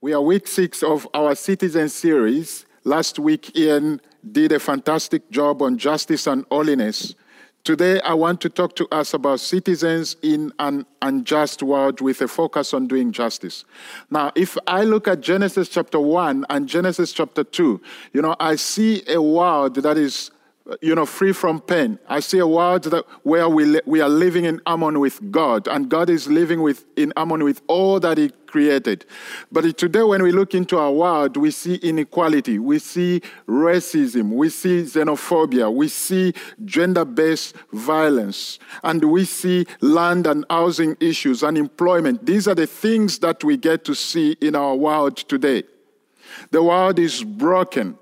We are week six of our Citizen series. Last week, Ian did a fantastic job on justice and holiness. Today, I want to talk to us about citizens in an unjust world with a focus on doing justice. Now, if I look at Genesis chapter 1 and Genesis chapter 2, you know, I see a world that is you know, free from pain. I see a world that where we, li- we are living in harmony with God, and God is living with, in harmony with all that He created. But today, when we look into our world, we see inequality, we see racism, we see xenophobia, we see gender based violence, and we see land and housing issues, unemployment. These are the things that we get to see in our world today. The world is broken.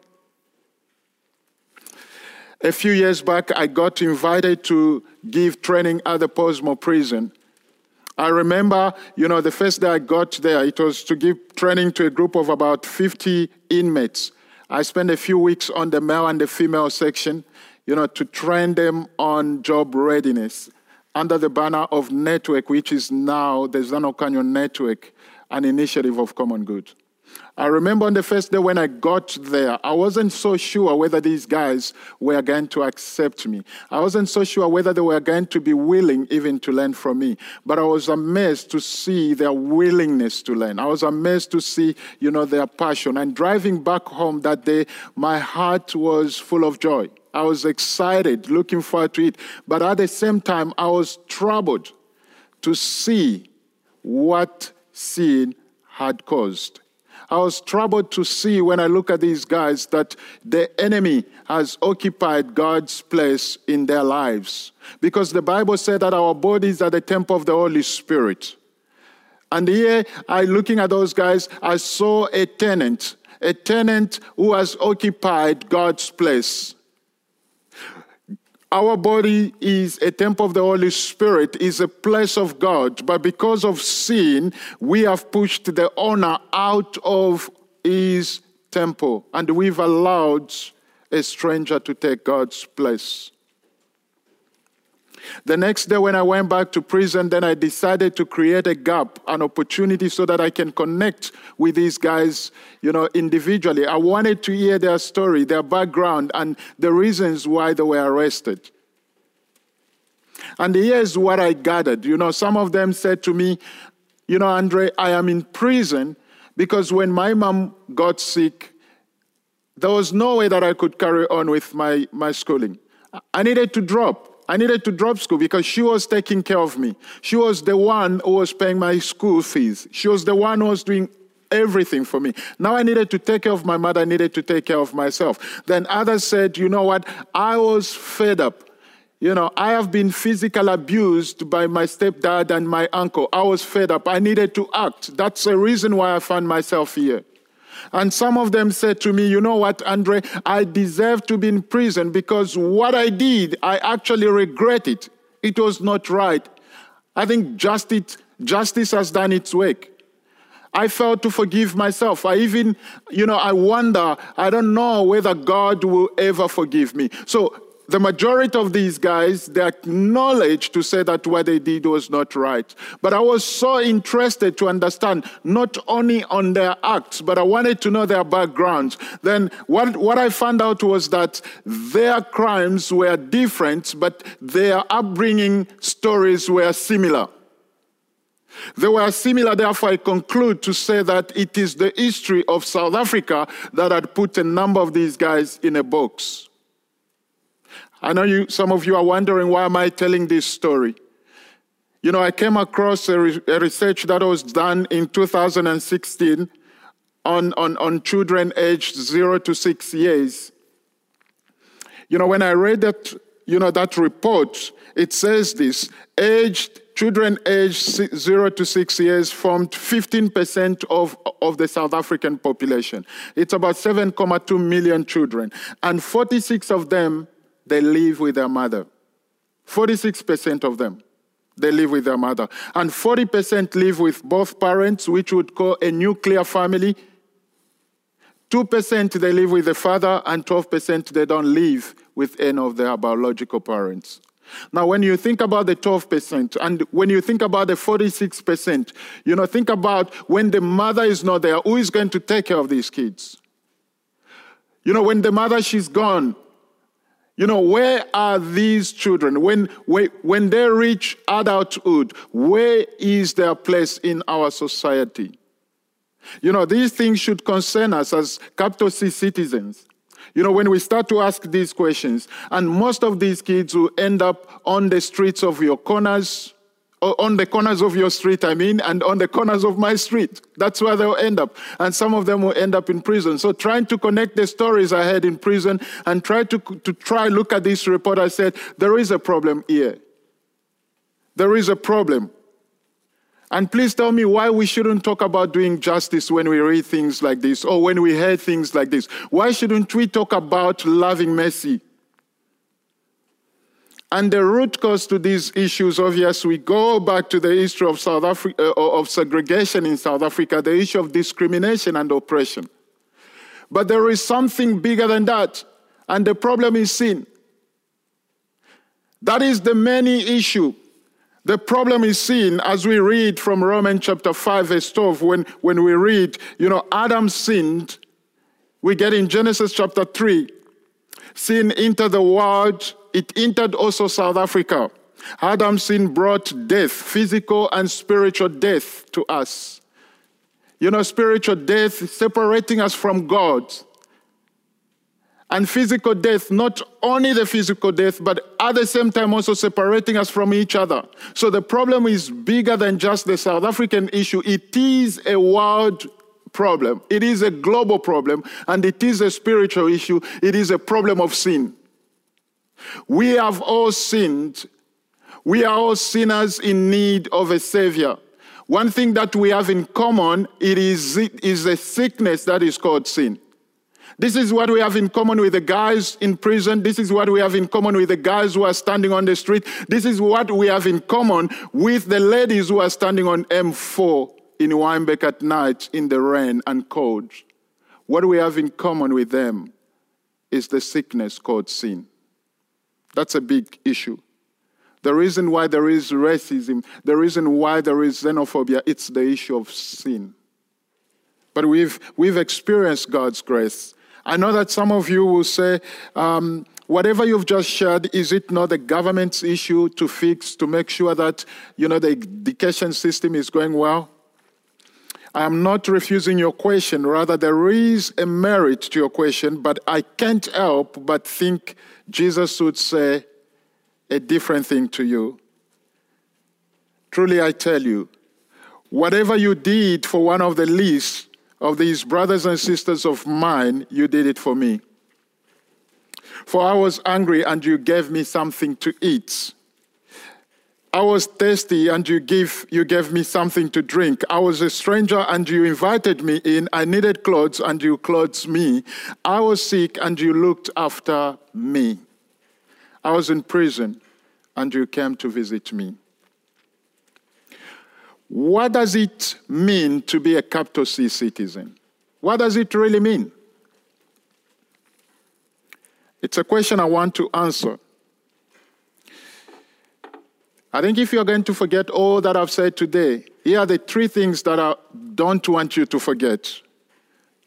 A few years back, I got invited to give training at the Pollsmoor prison. I remember, you know, the first day I got there, it was to give training to a group of about 50 inmates. I spent a few weeks on the male and the female section, you know, to train them on job readiness under the banner of Network, which is now the Zanokhanyo Network, an initiative of common good. I remember on the first day when I got there, I wasn't so sure whether these guys were going to accept me. I wasn't so sure whether they were going to be willing even to learn from me. But I was amazed to see their willingness to learn. I was amazed to see, you know, their passion. And driving back home that day, my heart was full of joy. I was excited, looking forward to it. But at the same time, I was troubled to see what sin had caused. I was troubled to see when I look at these guys that the enemy has occupied God's place in their lives. Because the Bible said that our bodies are the temple of the Holy Spirit. And here, I looking at those guys, I saw a tenant, a tenant who has occupied God's place. Our body is a temple of the Holy Spirit, is a place of God, but because of sin, we have pushed the owner out of his temple and we've allowed a stranger to take God's place. The next day, when I went back to prison, then I decided to create a gap, an opportunity so that I can connect with these guys, you know, individually. I wanted to hear their story, their background, and the reasons why they were arrested. And here's what I gathered. You know, some of them said to me, You know, Andre, I am in prison because when my mom got sick, there was no way that I could carry on with my, my schooling. I needed to drop. I needed to drop school because she was taking care of me. She was the one who was paying my school fees. She was the one who was doing everything for me. Now I needed to take care of my mother, I needed to take care of myself. Then others said, you know what? I was fed up. You know, I have been physically abused by my stepdad and my uncle. I was fed up. I needed to act. That's the reason why I found myself here. And some of them said to me, You know what, Andre? I deserve to be in prison because what I did, I actually regret it. It was not right. I think justice, justice has done its work. I failed to forgive myself. I even, you know, I wonder, I don't know whether God will ever forgive me. So the majority of these guys, they acknowledged to say that what they did was not right. But I was so interested to understand not only on their acts, but I wanted to know their backgrounds. Then what, what I found out was that their crimes were different, but their upbringing stories were similar. They were similar, therefore, I conclude to say that it is the history of South Africa that had put a number of these guys in a box. I know you, some of you are wondering why am I telling this story? You know, I came across a, re- a research that was done in 2016 on, on, on children aged zero to six years. You know, when I read that, you know, that report, it says this aged children aged zero to six years formed 15% of, of the South African population. It's about 7.2 million children, and 46 of them they live with their mother. 46% of them, they live with their mother. And 40% live with both parents, which would call a nuclear family. 2% they live with the father, and 12% they don't live with any of their biological parents. Now, when you think about the 12% and when you think about the 46%, you know, think about when the mother is not there, who is going to take care of these kids? You know, when the mother, she's gone, you know, where are these children? When, when, they reach adulthood, where is their place in our society? You know, these things should concern us as capital C citizens. You know, when we start to ask these questions, and most of these kids will end up on the streets of your corners, on the corners of your street, I mean, and on the corners of my street. That's where they'll end up. And some of them will end up in prison. So trying to connect the stories I had in prison and try to, to try look at this report, I said, there is a problem here. There is a problem. And please tell me why we shouldn't talk about doing justice when we read things like this or when we hear things like this. Why shouldn't we talk about loving mercy? And the root cause to these issues, obviously, we go back to the history of South Africa, uh, of segregation in South Africa, the issue of discrimination and oppression. But there is something bigger than that, and the problem is sin. That is the main issue. The problem is sin as we read from Romans chapter 5, verse 12, when, when we read, you know, Adam sinned. We get in Genesis chapter 3, sin entered the world, it entered also South Africa. Adam's sin brought death, physical and spiritual death to us. You know, spiritual death separating us from God and physical death, not only the physical death, but at the same time also separating us from each other. So the problem is bigger than just the South African issue. It is a world problem, it is a global problem, and it is a spiritual issue. It is a problem of sin. We have all sinned. We are all sinners in need of a savior. One thing that we have in common it is, it is a sickness that is called sin. This is what we have in common with the guys in prison. This is what we have in common with the guys who are standing on the street. This is what we have in common with the ladies who are standing on M4 in Wynberg at night in the rain and cold. What we have in common with them is the sickness called sin. That's a big issue. The reason why there is racism, the reason why there is xenophobia, it's the issue of sin. But we've, we've experienced God's grace. I know that some of you will say, um, whatever you've just shared, is it not the government's issue to fix, to make sure that, you know, the education system is going well? I am not refusing your question. Rather, there is a merit to your question, but I can't help but think Jesus would say a different thing to you. Truly, I tell you, whatever you did for one of the least of these brothers and sisters of mine, you did it for me. For I was hungry and you gave me something to eat. I was thirsty and you gave, you gave me something to drink. I was a stranger and you invited me in. I needed clothes and you clothed me. I was sick and you looked after me. I was in prison and you came to visit me. What does it mean to be a capital C citizen? What does it really mean? It's a question I want to answer. I think if you're going to forget all that I've said today, here are the three things that I don't want you to forget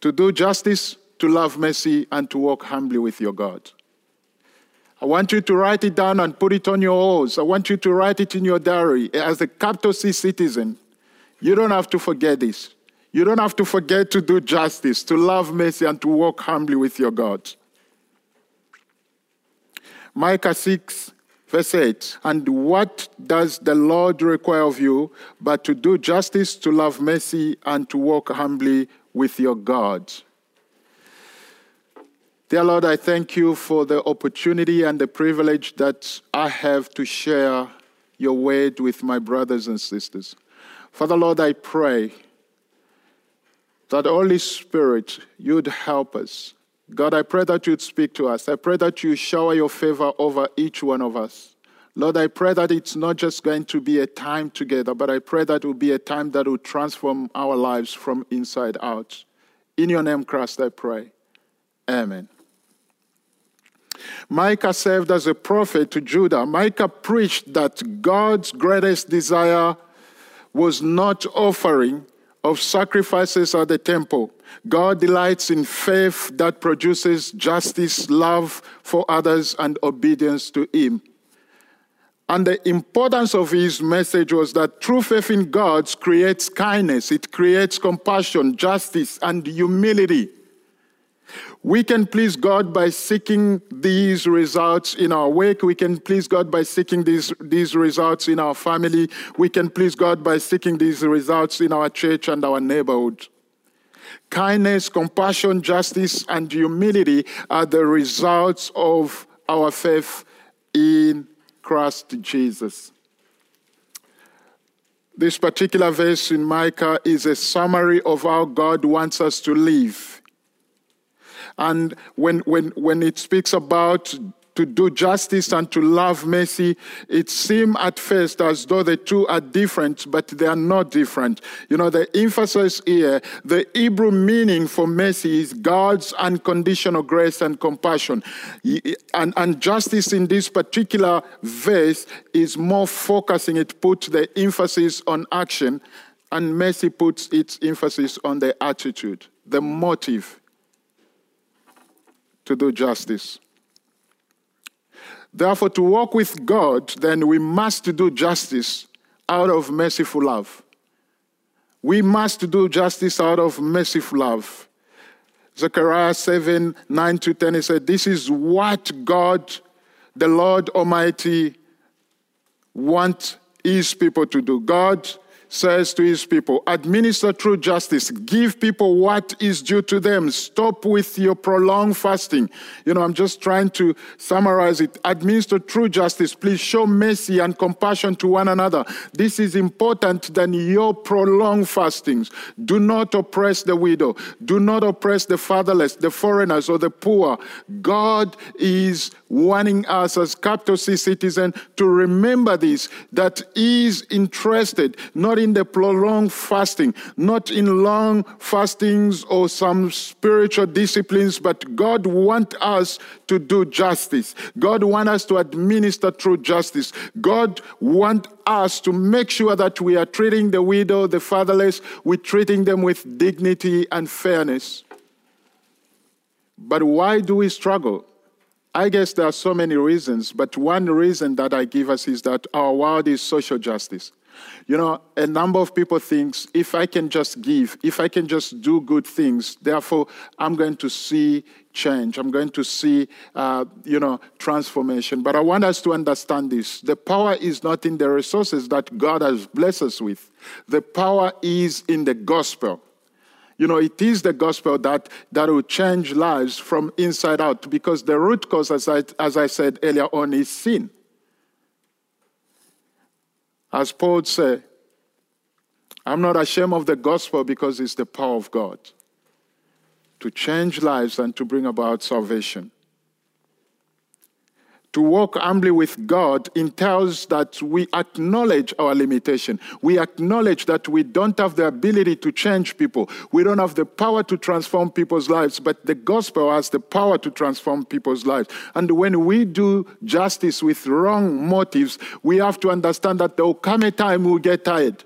to do justice, to love mercy, and to walk humbly with your God. I want you to write it down and put it on your walls. I want you to write it in your diary. As a capital C citizen, you don't have to forget this. You don't have to forget to do justice, to love mercy, and to walk humbly with your God. Micah 6, verse 8. And what does the Lord require of you but to do justice, to love mercy, and to walk humbly with your God? Dear Lord, I thank you for the opportunity and the privilege that I have to share your word with my brothers and sisters. Father, Lord, I pray that Holy Spirit, you'd help us. God, I pray that you'd speak to us. I pray that you shower your favor over each one of us. Lord, I pray that it's not just going to be a time together, but I pray that it will be a time that will transform our lives from inside out. In your name, Christ, I pray. Amen. Micah served as a prophet to Judah. Micah preached that God's greatest desire was not offering of sacrifices at the temple. God delights in faith that produces justice, love for others, and obedience to Him. And the importance of his message was that true faith in God creates kindness, it creates compassion, justice, and humility. We can please God by seeking these results in our work. We can please God by seeking these, these results in our family. We can please God by seeking these results in our church and our neighborhood. Kindness, compassion, justice, and humility are the results of our faith in Christ Jesus. This particular verse in Micah is a summary of how God wants us to live. And when, when, when it speaks about to do justice and to love mercy, it seems at first as though the two are different, but they are not different. You know, the emphasis here, the Hebrew meaning for mercy is God's unconditional grace and compassion. And, and justice in this particular verse is more focusing, it puts the emphasis on action, and mercy puts its emphasis on the attitude, the motive to do justice. Therefore, to walk with God, then we must do justice out of merciful love. We must do justice out of merciful love. Zechariah 7 9 to 10, he said, This is what God, the Lord Almighty, wants his people to do. God says to his people, administer true justice, give people what is due to them, stop with your prolonged fasting. You know, I'm just trying to summarize it. Administer true justice, please show mercy and compassion to one another. This is important than your prolonged fastings. Do not oppress the widow, do not oppress the fatherless, the foreigners, or the poor. God is warning us as capital C citizens to remember this that He is interested not in the prolonged fasting, not in long fastings or some spiritual disciplines, but God wants us to do justice. God wants us to administer true justice. God wants us to make sure that we are treating the widow, the fatherless, we're treating them with dignity and fairness. But why do we struggle? I guess there are so many reasons, but one reason that I give us is that our world is social justice. You know, a number of people think if I can just give, if I can just do good things, therefore I'm going to see change. I'm going to see, uh, you know, transformation. But I want us to understand this: the power is not in the resources that God has blessed us with. The power is in the gospel. You know, it is the gospel that, that will change lives from inside out because the root cause, as I, as I said earlier on, is sin. As Paul said, I'm not ashamed of the gospel because it's the power of God to change lives and to bring about salvation. To walk humbly with God entails that we acknowledge our limitation. We acknowledge that we don't have the ability to change people. We don't have the power to transform people's lives, but the gospel has the power to transform people's lives. And when we do justice with wrong motives, we have to understand that there will come a time we'll get tired.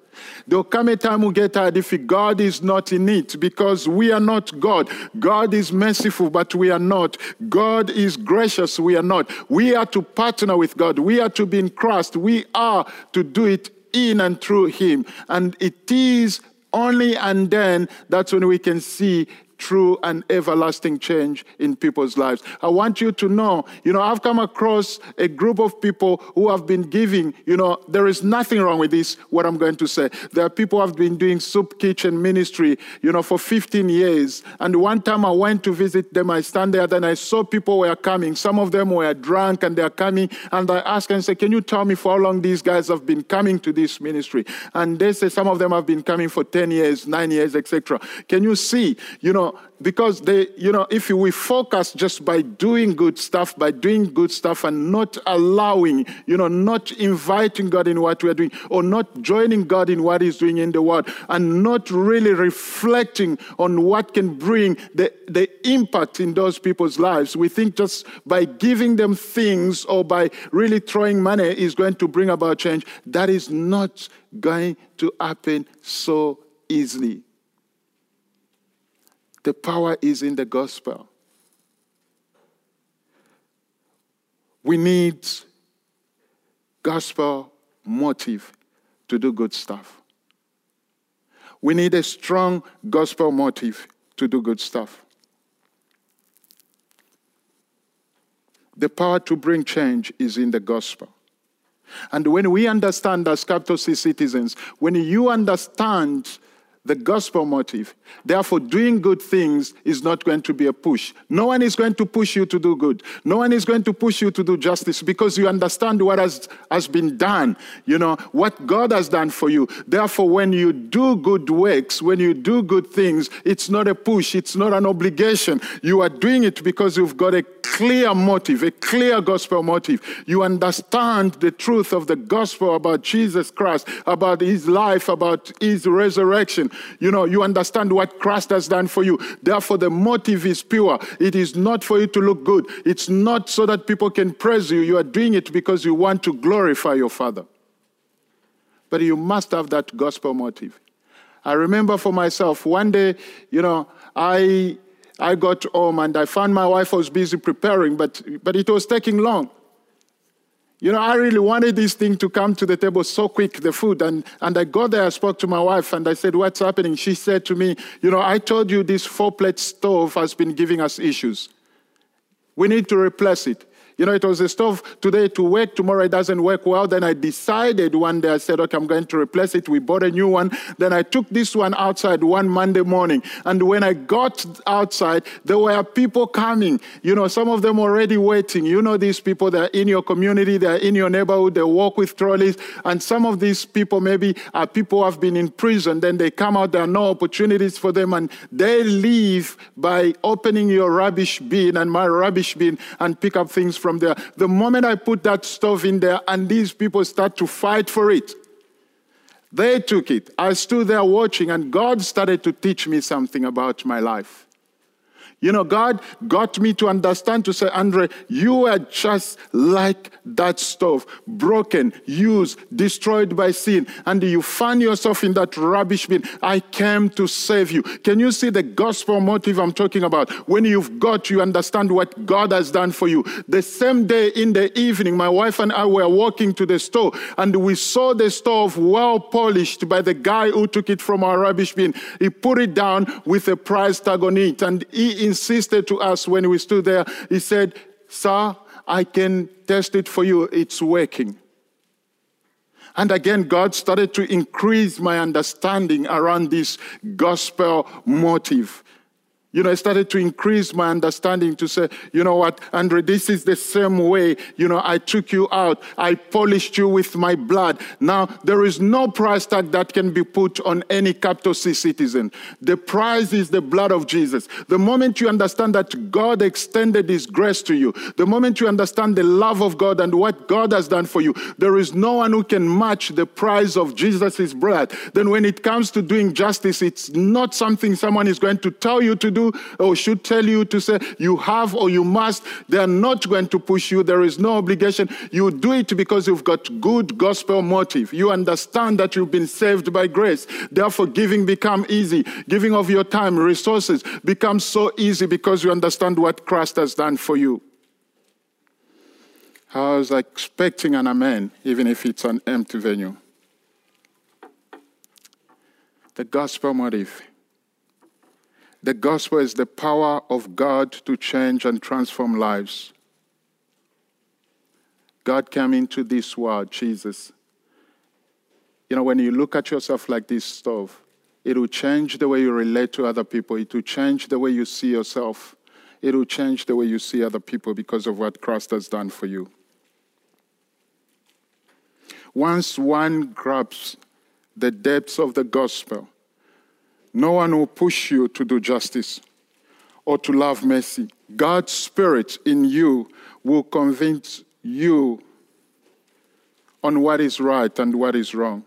There'll come a time we get tired if God is not in it because we are not God. God is merciful, but we are not. God is gracious, we are not. We are to partner with God. We are to be in Christ. We are to do it in and through Him. And it is only and then that's when we can see true and everlasting change in people's lives. I want you to know, you know, I've come across a group of people who have been giving, you know, there is nothing wrong with this, what I'm going to say. There are people who have been doing soup kitchen ministry, you know, for 15 years. And one time I went to visit them, I stand there, then I saw people were coming. Some of them were drunk and they're coming. And I asked and say, Can you tell me for how long these guys have been coming to this ministry? And they say some of them have been coming for 10 years, nine years, etc. Can you see, you know, because they, you know, if we focus just by doing good stuff, by doing good stuff and not allowing, you know, not inviting God in what we're doing or not joining God in what He's doing in the world and not really reflecting on what can bring the, the impact in those people's lives, we think just by giving them things or by really throwing money is going to bring about change. That is not going to happen so easily. The power is in the gospel. We need gospel motive to do good stuff. We need a strong gospel motive to do good stuff. The power to bring change is in the gospel. And when we understand as capital C citizens, when you understand the gospel motive. Therefore, doing good things is not going to be a push. No one is going to push you to do good. No one is going to push you to do justice because you understand what has, has been done, you know, what God has done for you. Therefore, when you do good works, when you do good things, it's not a push, it's not an obligation. You are doing it because you've got a clear motive, a clear gospel motive. You understand the truth of the gospel about Jesus Christ, about his life, about his resurrection you know, you understand what Christ has done for you. Therefore, the motive is pure. It is not for you to look good. It's not so that people can praise you. You are doing it because you want to glorify your Father. But you must have that gospel motive. I remember for myself, one day, you know, I I got home and I found my wife was busy preparing, but, but it was taking long. You know, I really wanted this thing to come to the table so quick, the food. And, and I got there, I spoke to my wife, and I said, What's happening? She said to me, You know, I told you this four plate stove has been giving us issues. We need to replace it. You know, it was a stove today to work, tomorrow it doesn't work well. Then I decided one day, I said, okay, I'm going to replace it. We bought a new one. Then I took this one outside one Monday morning. And when I got outside, there were people coming. You know, some of them already waiting. You know, these people, they're in your community, they're in your neighborhood, they walk with trolleys. And some of these people maybe are people who have been in prison. Then they come out, there are no opportunities for them. And they leave by opening your rubbish bin and my rubbish bin and pick up things from there. The moment I put that stuff in there and these people start to fight for it, they took it. I stood there watching, and God started to teach me something about my life. You know, God got me to understand to say, Andre, you are just like that stove, broken, used, destroyed by sin, and you find yourself in that rubbish bin. I came to save you. Can you see the gospel motive I'm talking about? When you've got, you understand what God has done for you. The same day in the evening, my wife and I were walking to the store, and we saw the stove well polished by the guy who took it from our rubbish bin. He put it down with a price tag on it, and he insisted to us when we stood there, he said, Sir, I can test it for you. It's working. And again, God started to increase my understanding around this gospel motive you know, I started to increase my understanding to say, you know what, Andre, this is the same way, you know, I took you out. I polished you with my blood. Now, there is no price tag that can be put on any capital C citizen. The price is the blood of Jesus. The moment you understand that God extended his grace to you, the moment you understand the love of God and what God has done for you, there is no one who can match the price of Jesus' blood. Then when it comes to doing justice, it's not something someone is going to tell you to do or should tell you to say you have or you must. They are not going to push you. There is no obligation. You do it because you've got good gospel motive. You understand that you've been saved by grace. Therefore, giving become easy. Giving of your time, resources becomes so easy because you understand what Christ has done for you. I was expecting an amen, even if it's an empty venue. The gospel motive. The gospel is the power of God to change and transform lives. God came into this world, Jesus. You know, when you look at yourself like this stove, it will change the way you relate to other people. It will change the way you see yourself. It will change the way you see other people because of what Christ has done for you. Once one grabs the depths of the gospel, no one will push you to do justice. or to love mercy. God's Spirit in you will convince you on what is right and what is wrong.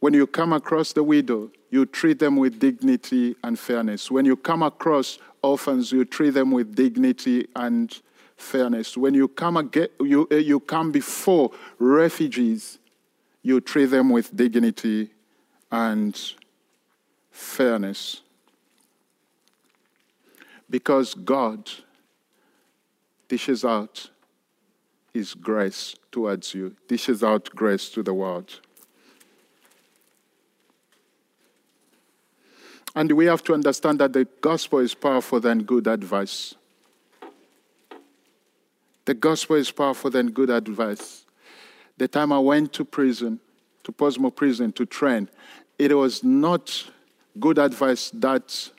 When you come across the widow, you treat them with dignity and fairness. When you come across orphans, you treat them with dignity and fairness. When you come, again, you, uh, you come before refugees, you treat them with dignity and fairness. Because God dishes out His grace towards you, dishes out grace to the world. And we have to understand that the gospel is powerful than good advice. The gospel is powerful than good advice. The time I went to prison, to Pollsmoor prison to train, it was not good advice that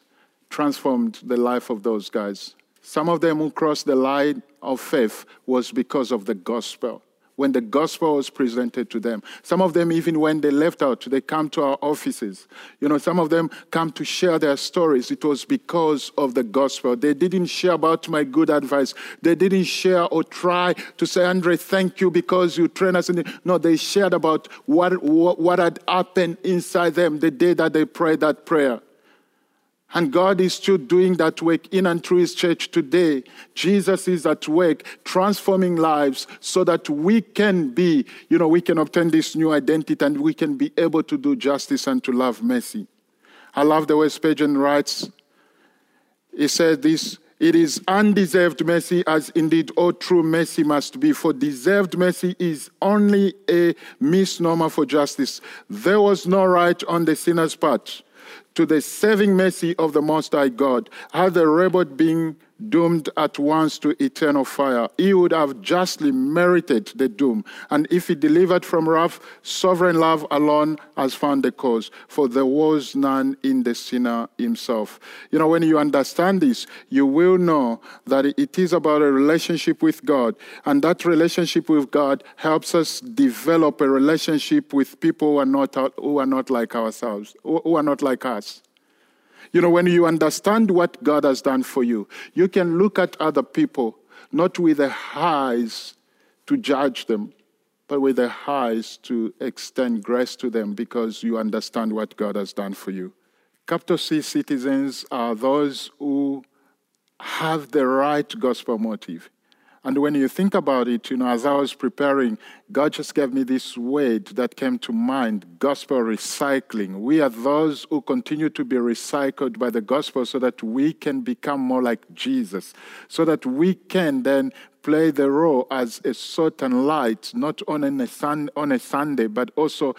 transformed the life of those guys. Some of them who crossed the line of faith was because of the gospel when the gospel was presented to them. Some of them, even when they left out, they come to our offices. You know, some of them come to share their stories. It was because of the gospel. They didn't share about my good advice. They didn't share or try to say, Andre, thank you because you trained us. No, they shared about what, what, what had happened inside them the day that they prayed that prayer. And God is still doing that work in and through His church today. Jesus is at work transforming lives so that we can be, you know, we can obtain this new identity and we can be able to do justice and to love mercy. I love the way Spurgeon writes. He said this it is undeserved mercy, as indeed all true mercy must be, for deserved mercy is only a misnomer for justice. There was no right on the sinner's part to the saving mercy of the Most High God, had the rebel been doomed at once to eternal fire, he would have justly merited the doom. And if he delivered from wrath, sovereign love alone has found the cause, for there was none in the sinner himself. You know, when you understand this, you will know that it is about a relationship with God, and that relationship with God helps us develop a relationship with people who are not, who are not like ourselves, who are not like us. You know, when you understand what God has done for you, you can look at other people not with the eyes to judge them, but with the eyes to extend grace to them because you understand what God has done for you. Capital C citizens are those who have the right gospel motive. And when you think about it, you know, as I was preparing, God just gave me this word that came to mind gospel recycling. We are those who continue to be recycled by the gospel so that we can become more like Jesus, so that we can then play the role as a certain light, not on a, sun, on a Sunday, but also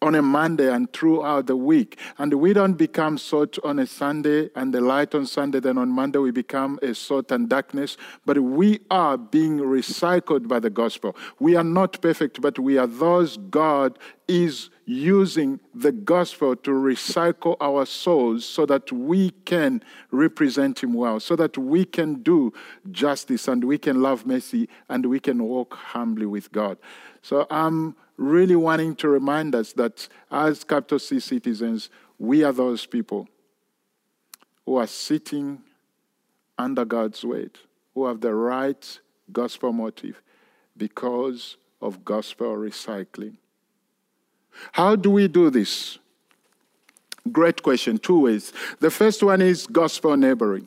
on a Monday and throughout the week. And we don't become salt on a Sunday and the light on Sunday, then on Monday we become a salt and darkness. But we are being recycled by the gospel. We are not perfect, but we are those God is using the gospel to recycle our souls so that we can represent Him well, so that we can do justice and we can love mercy and we can walk humbly with God. So I'm really wanting to remind us that as capital C citizens, we are those people who are sitting under God's weight, who have the right gospel motive because of gospel recycling. How do we do this? Great question, two ways. The first one is gospel neighboring.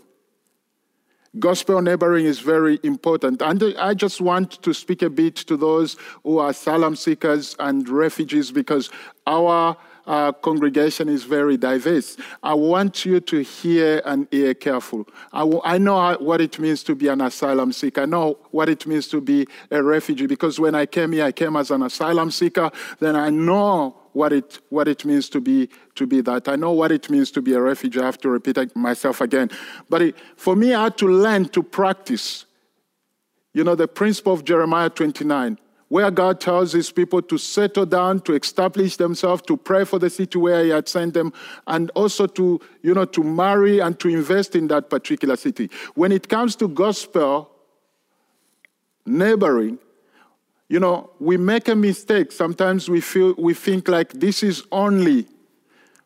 Gospel neighboring is very important. And I just want to speak a bit to those who are asylum seekers and refugees because our uh, congregation is very diverse. I want you to hear and hear careful. I, w- I know how, what it means to be an asylum seeker. I know what it means to be a refugee because when I came here, I came as an asylum seeker. Then I know what it, what it means to be, to be that. I know what it means to be a refugee. I have to repeat myself again. But it, for me, I had to learn to practice, you know, the principle of Jeremiah 29 where God tells his people to settle down, to establish themselves, to pray for the city where he had sent them, and also to, you know, to marry and to invest in that particular city. When it comes to gospel neighboring, you know, we make a mistake. Sometimes we feel we think like this is only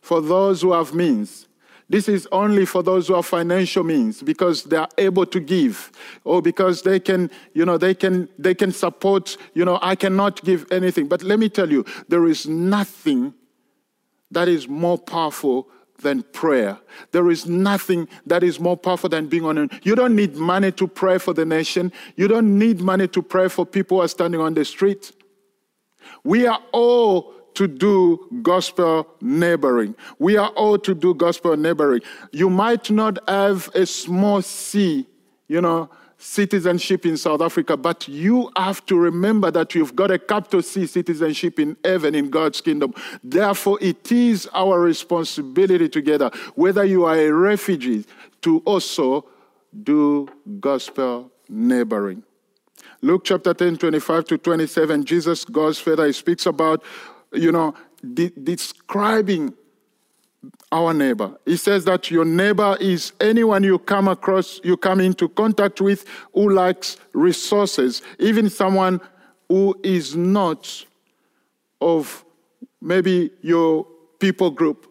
for those who have means. This is only for those who have financial means because they are able to give or because they can, you know, they can they can support, you know, I cannot give anything. But let me tell you, there is nothing that is more powerful than prayer. There is nothing that is more powerful than being on. You don't need money to pray for the nation. You don't need money to pray for people who are standing on the street. We are all to do gospel neighboring. We are all to do gospel neighboring. You might not have a small C, you know, citizenship in South Africa, but you have to remember that you've got a capital C citizenship in heaven, in God's kingdom. Therefore, it is our responsibility together, whether you are a refugee, to also do gospel neighboring. Luke chapter 10, 25 to 27, Jesus goes further. He speaks about you know, de- describing our neighbor. He says that your neighbor is anyone you come across, you come into contact with who lacks resources, even someone who is not of maybe your people group,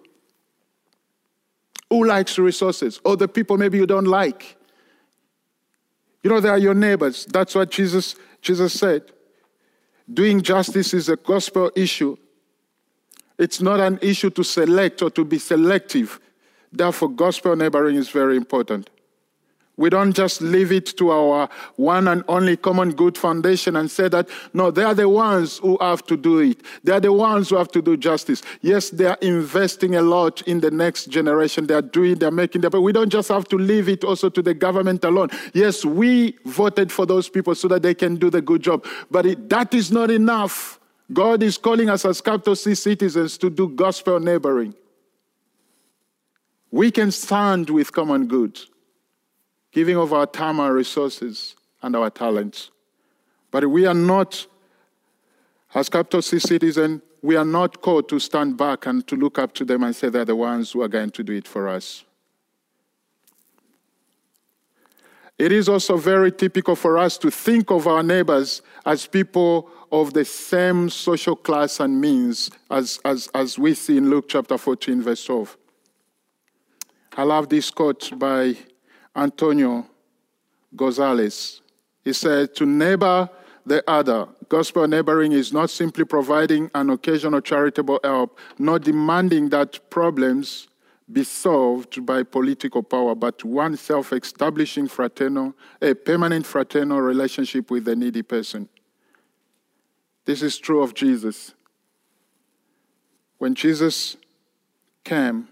who likes resources, or the people maybe you don't like. You know, they are your neighbors. That's what Jesus, Jesus said. Doing justice is a gospel issue. It's not an issue to select or to be selective. Therefore, gospel neighboring is very important. We don't just leave it to our one and only common good foundation and say that, no, they are the ones who have to do it. They are the ones who have to do justice. Yes, they are investing a lot in the next generation. They are doing, they're making, but we don't just have to leave it also to the government alone. Yes, we voted for those people so that they can do the good job, but it, that is not enough. God is calling us as capital C citizens to do gospel neighboring. We can stand with common good, giving of our time, our resources, and our talents. But we are not, as capital C citizens, we are not called to stand back and to look up to them and say they're the ones who are going to do it for us. It is also very typical for us to think of our neighbors as people of the same social class and means as, as, as we see in Luke chapter 14, verse 12. I love this quote by Antonio Gonzalez. He said, To neighbor the other, gospel neighboring is not simply providing an occasional charitable help, not demanding that problems be solved by political power, but one self establishing fraternal, a permanent fraternal relationship with the needy person. This is true of Jesus. When Jesus came,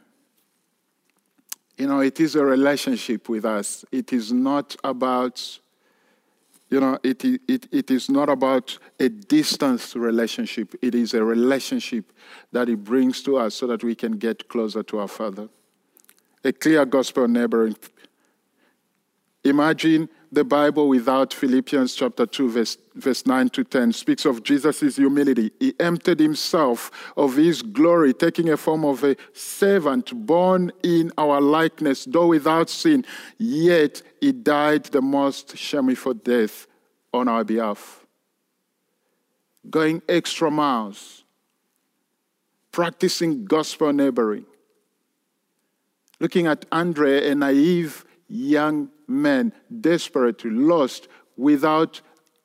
you know, it is a relationship with us. It is not about, you know, it, it, it is not about a distance relationship. It is a relationship that He brings to us so that we can get closer to our Father. A clear gospel neighboring. Imagine the Bible without Philippians chapter 2, verse, verse 9 to 10 speaks of Jesus' humility. He emptied himself of his glory, taking a form of a servant born in our likeness, though without sin, yet he died the most shameful death on our behalf. Going extra miles, practicing gospel neighboring. Looking at Andre, a naive young men, desperately lost, without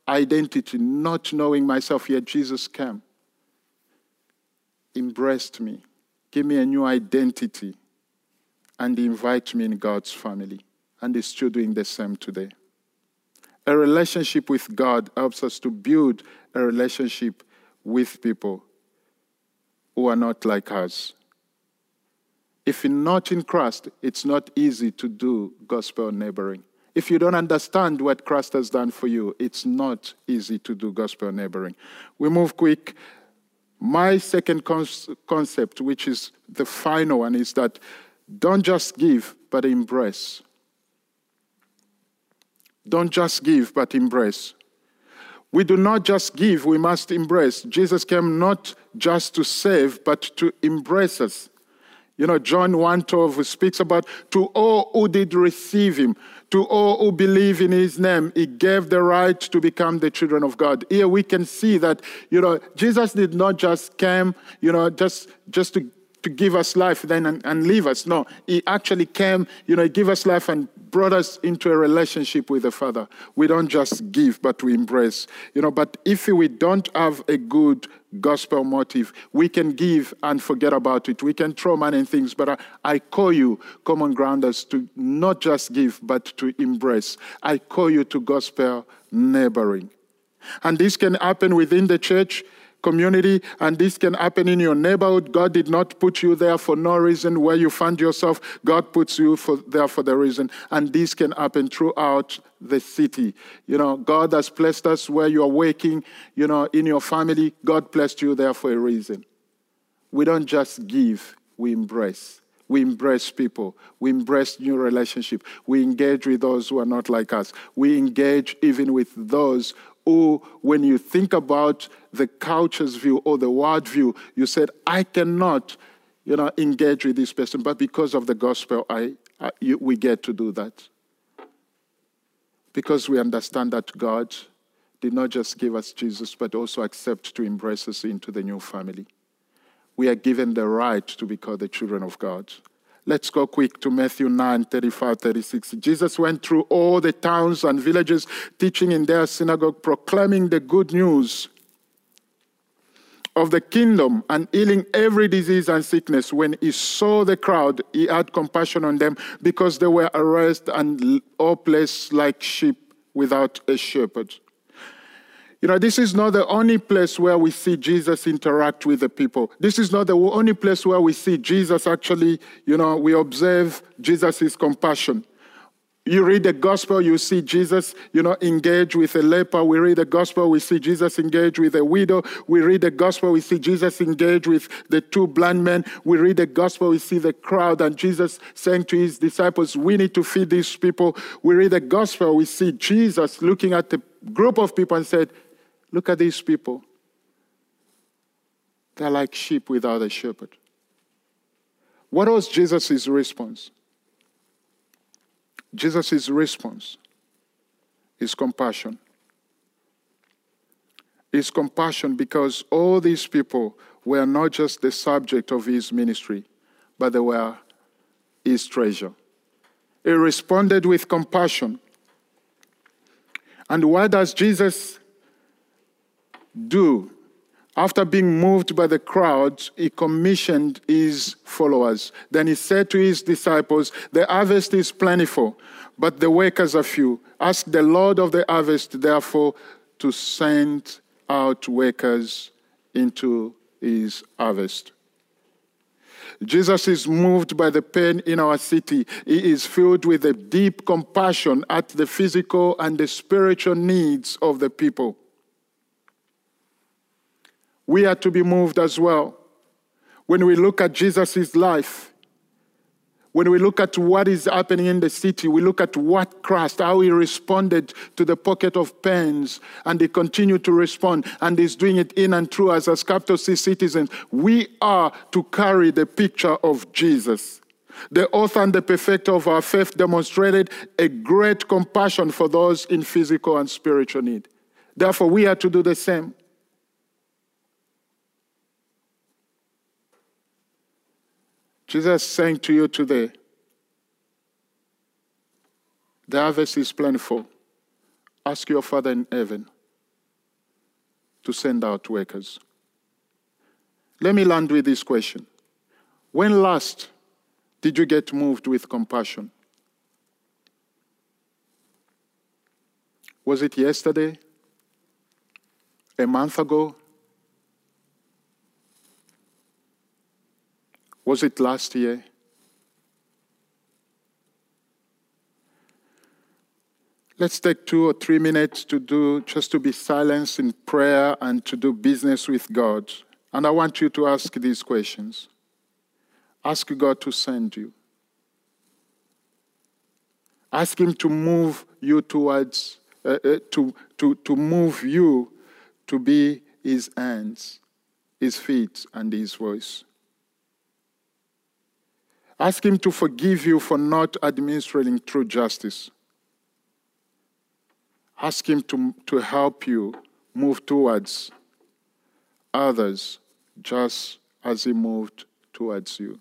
identity, not knowing myself, yet Jesus came, embraced me, gave me a new identity, and invite me in God's family. And is still doing the same today. A relationship with God helps us to build a relationship with people who are not like us. If you're not in Christ, it's not easy to do gospel neighboring. If you don't understand what Christ has done for you, it's not easy to do gospel neighboring. We move quick. My second concept, which is the final one, is that don't just give, but embrace. Don't just give, but embrace. We do not just give, we must embrace. Jesus came not just to save, but to embrace us. You know, John 1:12 speaks about to all who did receive him, to all who believe in his name, he gave the right to become the children of God. Here we can see that, you know, Jesus did not just come, you know, just just to to give us life then and, and leave us. No, he actually came, you know, he gave us life and brought us into a relationship with the Father. We don't just give, but we embrace. You know, but if we don't have a good gospel motive, we can give and forget about it. We can throw money and things, but I, I call you, common grounders, to not just give, but to embrace. I call you to gospel neighboring. And this can happen within the church community, and this can happen in your neighborhood. God did not put you there for no reason. Where you find yourself, God puts you for, there for the reason. And this can happen throughout the city. You know, God has placed us where you are working, you know, in your family. God placed you there for a reason. We don't just give, we embrace. We embrace people. We embrace new relationship. We engage with those who are not like us. We engage even with those who, when you think about the culture's view or the world view, you said, I cannot, you know, engage with this person, but because of the gospel, I, I you, we get to do that. Because we understand that God did not just give us Jesus, but also accept to embrace us into the new family. We are given the right to be called the children of God. Let's go quick to Matthew 9 35, 36. Jesus went through all the towns and villages, teaching in their synagogue, proclaiming the good news of the kingdom and healing every disease and sickness. When he saw the crowd, he had compassion on them because they were harassed and placed like sheep without a shepherd. You know, this is not the only place where we see Jesus interact with the people. This is not the only place where we see Jesus actually, you know, we observe Jesus' compassion. You read the gospel, you see Jesus, you know, engage with a leper. We read the gospel, we see Jesus engage with a widow. We read the gospel, we see Jesus engage with the two blind men. We read the gospel, we see the crowd and Jesus saying to his disciples, we need to feed these people. We read the gospel, we see Jesus looking at the group of people and said, Look at these people. They're like sheep without a shepherd. What was Jesus' response? Jesus' response is compassion. Is compassion because all these people were not just the subject of his ministry, but they were his treasure. He responded with compassion. And why does Jesus do. After being moved by the crowd, he commissioned his followers. Then he said to his disciples, The harvest is plentiful, but the workers are few. Ask the Lord of the harvest, therefore, to send out workers into his harvest. Jesus is moved by the pain in our city. He is filled with a deep compassion at the physical and the spiritual needs of the people we are to be moved as well. When we look at Jesus' life, when we look at what is happening in the city, we look at what Christ, how he responded to the pocket of pens, and he continued to respond, and he's doing it in and through us as capital C citizens. We are to carry the picture of Jesus. The author and the perfecter of our faith demonstrated a great compassion for those in physical and spiritual need. Therefore, we are to do the same. Jesus is saying to you today, the harvest is plentiful. Ask your Father in heaven to send out workers. Let me land with this question. When last did you get moved with compassion? Was it yesterday? A month ago? Was it last year? Let's take two or three minutes to do just to be silent in prayer and to do business with God. And I want you to ask these questions. Ask God to send you. Ask Him to move you towards, uh, uh, to, to, to move you to be His hands, His feet, and His voice. Ask Him to forgive you for not administering true justice. Ask Him to, to help you move towards others just as He moved towards you.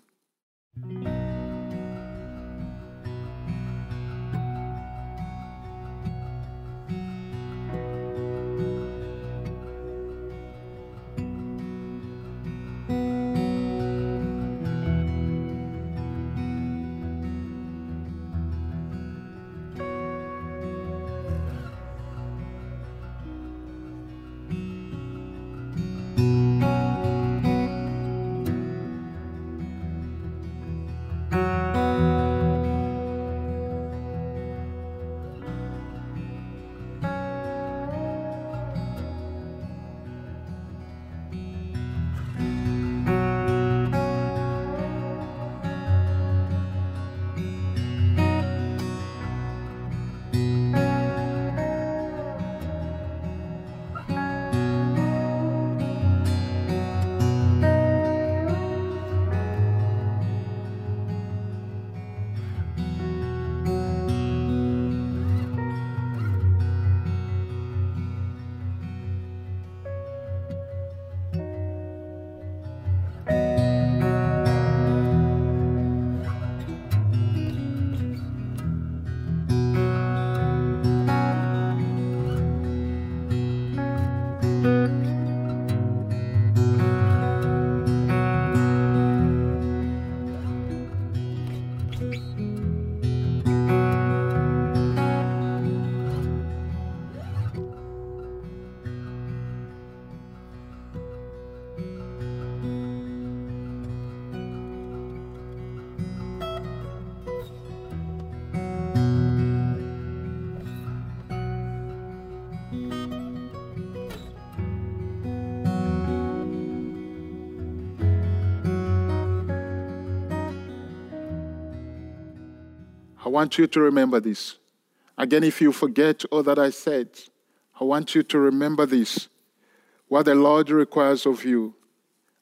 I want you to remember this. Again, if you forget all that I said, I want you to remember this. What the Lord requires of you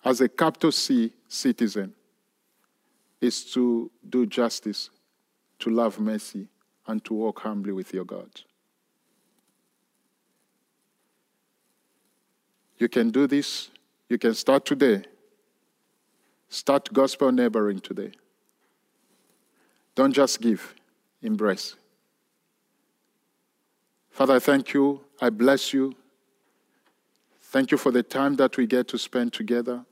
as a capital C citizen is to do justice, to love mercy, and to walk humbly with your God. You can do this. You can start today. Start gospel neighboring today. Don't just give, embrace. Father, I thank you. I bless you. Thank you for the time that we get to spend together.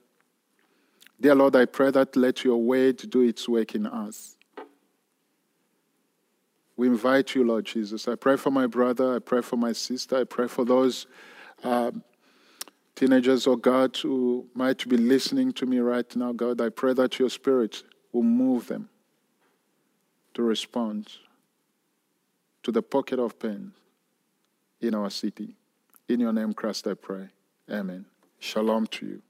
Dear Lord, I pray that let your word do its work in us. We invite you, Lord Jesus. I pray for my brother. I pray for my sister. I pray for those um, teenagers, oh God, who might be listening to me right now, God. I pray that your spirit will move them to respond to the pocket of pain in our city. In your name, Christ, I pray. Amen. Shalom to you.